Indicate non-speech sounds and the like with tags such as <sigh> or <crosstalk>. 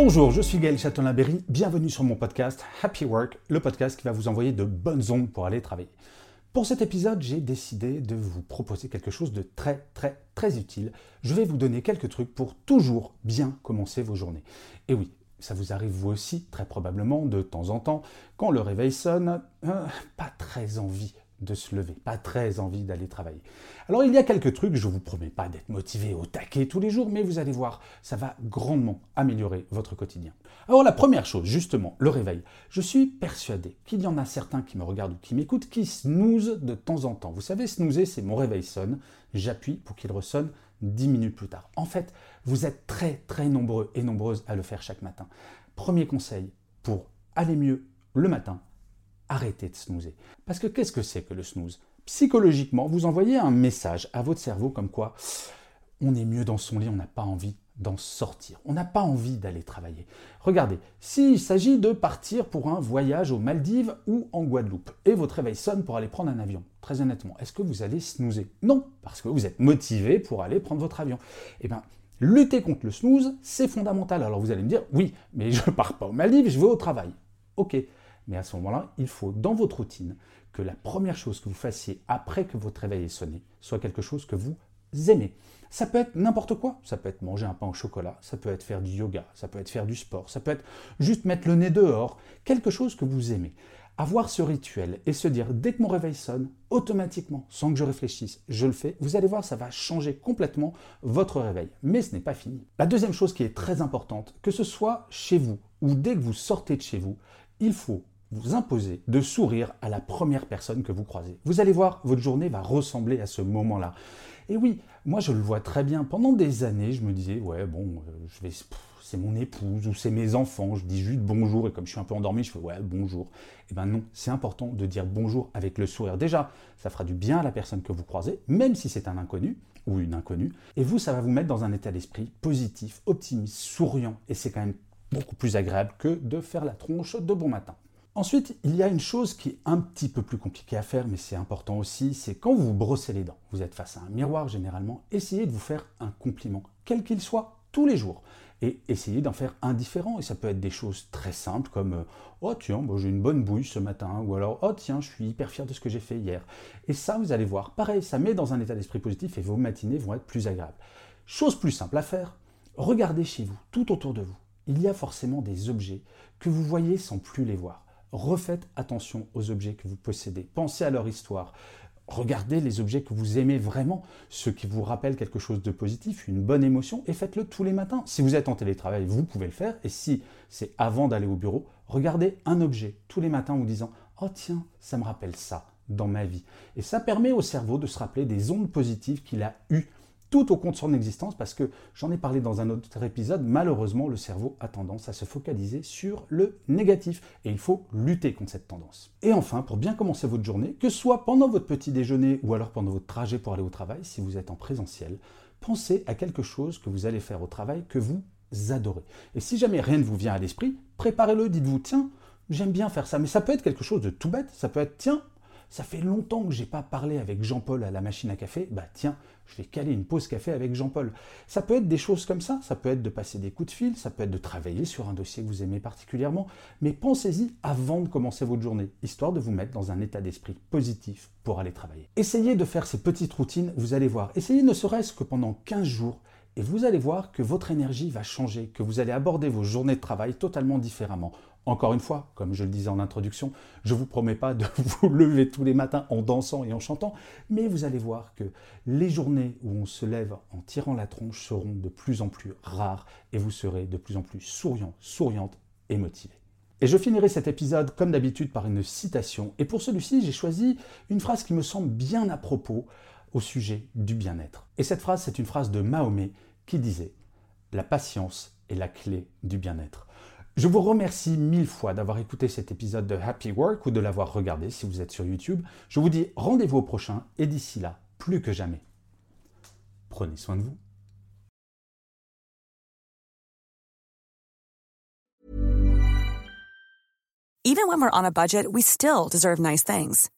Bonjour, je suis Gaël Châtelain-Berry, bienvenue sur mon podcast Happy Work, le podcast qui va vous envoyer de bonnes ondes pour aller travailler. Pour cet épisode, j'ai décidé de vous proposer quelque chose de très très très utile. Je vais vous donner quelques trucs pour toujours bien commencer vos journées. Et oui, ça vous arrive vous aussi très probablement de temps en temps, quand le réveil sonne, euh, pas très envie de se lever, pas très envie d'aller travailler. Alors il y a quelques trucs, je ne vous promets pas d'être motivé au taquet tous les jours, mais vous allez voir, ça va grandement améliorer votre quotidien. Alors la première chose, justement, le réveil. Je suis persuadé qu'il y en a certains qui me regardent ou qui m'écoutent qui snoozent de temps en temps. Vous savez, snoozer, c'est mon réveil sonne, j'appuie pour qu'il ressonne 10 minutes plus tard. En fait, vous êtes très très nombreux et nombreuses à le faire chaque matin. Premier conseil pour aller mieux le matin, arrêtez de snoozer. Parce que qu'est-ce que c'est que le snooze? Psychologiquement, vous envoyez un message à votre cerveau comme quoi on est mieux dans son lit, on n'a pas envie d'en sortir. On n'a pas envie d'aller travailler. Regardez, s'il s'agit de partir pour un voyage aux Maldives ou en Guadeloupe, et votre réveil sonne pour aller prendre un avion, très honnêtement, est-ce que vous allez snoozer? Non, parce que vous êtes motivé pour aller prendre votre avion. Eh bien, lutter contre le snooze, c'est fondamental. Alors vous allez me dire, oui, mais je ne pars pas aux Maldives, je vais au travail. Ok, mais à ce moment-là, il faut, dans votre routine, que la première chose que vous fassiez après que votre réveil ait sonné soit quelque chose que vous aimez. Ça peut être n'importe quoi. Ça peut être manger un pain au chocolat, ça peut être faire du yoga, ça peut être faire du sport, ça peut être juste mettre le nez dehors, quelque chose que vous aimez. Avoir ce rituel et se dire dès que mon réveil sonne, automatiquement, sans que je réfléchisse, je le fais, vous allez voir, ça va changer complètement votre réveil. Mais ce n'est pas fini. La deuxième chose qui est très importante, que ce soit chez vous ou dès que vous sortez de chez vous, il faut vous imposez de sourire à la première personne que vous croisez. Vous allez voir, votre journée va ressembler à ce moment-là. Et oui, moi je le vois très bien. Pendant des années, je me disais, ouais, bon, euh, c'est mon épouse ou c'est mes enfants. Je dis juste bonjour et comme je suis un peu endormi, je fais ouais, bonjour. Eh ben non, c'est important de dire bonjour avec le sourire. Déjà, ça fera du bien à la personne que vous croisez, même si c'est un inconnu ou une inconnue. Et vous, ça va vous mettre dans un état d'esprit positif, optimiste, souriant. Et c'est quand même beaucoup plus agréable que de faire la tronche de bon matin. Ensuite, il y a une chose qui est un petit peu plus compliquée à faire, mais c'est important aussi, c'est quand vous brossez les dents, vous êtes face à un miroir généralement, essayez de vous faire un compliment, quel qu'il soit, tous les jours. Et essayez d'en faire un différent. Et ça peut être des choses très simples comme euh, Oh tiens, j'ai une bonne bouille ce matin. Ou alors Oh tiens, je suis hyper fier de ce que j'ai fait hier. Et ça, vous allez voir, pareil, ça met dans un état d'esprit positif et vos matinées vont être plus agréables. Chose plus simple à faire, regardez chez vous, tout autour de vous. Il y a forcément des objets que vous voyez sans plus les voir refaites attention aux objets que vous possédez. Pensez à leur histoire. Regardez les objets que vous aimez vraiment, ceux qui vous rappellent quelque chose de positif, une bonne émotion, et faites-le tous les matins. Si vous êtes en télétravail, vous pouvez le faire. Et si c'est avant d'aller au bureau, regardez un objet tous les matins en vous disant Oh tiens, ça me rappelle ça dans ma vie. Et ça permet au cerveau de se rappeler des ondes positives qu'il a eues tout au compte de son existence parce que j'en ai parlé dans un autre épisode, malheureusement le cerveau a tendance à se focaliser sur le négatif et il faut lutter contre cette tendance. Et enfin, pour bien commencer votre journée, que ce soit pendant votre petit déjeuner ou alors pendant votre trajet pour aller au travail, si vous êtes en présentiel, pensez à quelque chose que vous allez faire au travail que vous adorez. Et si jamais rien ne vous vient à l'esprit, préparez-le, dites-vous, tiens, j'aime bien faire ça, mais ça peut être quelque chose de tout bête, ça peut être, tiens, ça fait longtemps que j'ai pas parlé avec Jean-Paul à la machine à café, bah tiens, je vais caler une pause café avec Jean-Paul. Ça peut être des choses comme ça, ça peut être de passer des coups de fil, ça peut être de travailler sur un dossier que vous aimez particulièrement, mais pensez-y avant de commencer votre journée, histoire de vous mettre dans un état d'esprit positif pour aller travailler. Essayez de faire ces petites routines, vous allez voir. Essayez ne serait-ce que pendant 15 jours, et vous allez voir que votre énergie va changer, que vous allez aborder vos journées de travail totalement différemment. Encore une fois, comme je le disais en introduction, je ne vous promets pas de <laughs> vous lever tous les matins en dansant et en chantant, mais vous allez voir que les journées où on se lève en tirant la tronche seront de plus en plus rares et vous serez de plus en plus souriant, souriante et motivé. Et je finirai cet épisode comme d'habitude par une citation. Et pour celui-ci, j'ai choisi une phrase qui me semble bien à propos au sujet du bien-être. Et cette phrase, c'est une phrase de Mahomet qui disait ⁇ La patience est la clé du bien-être ⁇ je vous remercie mille fois d'avoir écouté cet épisode de Happy Work ou de l'avoir regardé si vous êtes sur YouTube. Je vous dis rendez-vous au prochain et d'ici là, plus que jamais, prenez soin de vous. Budget.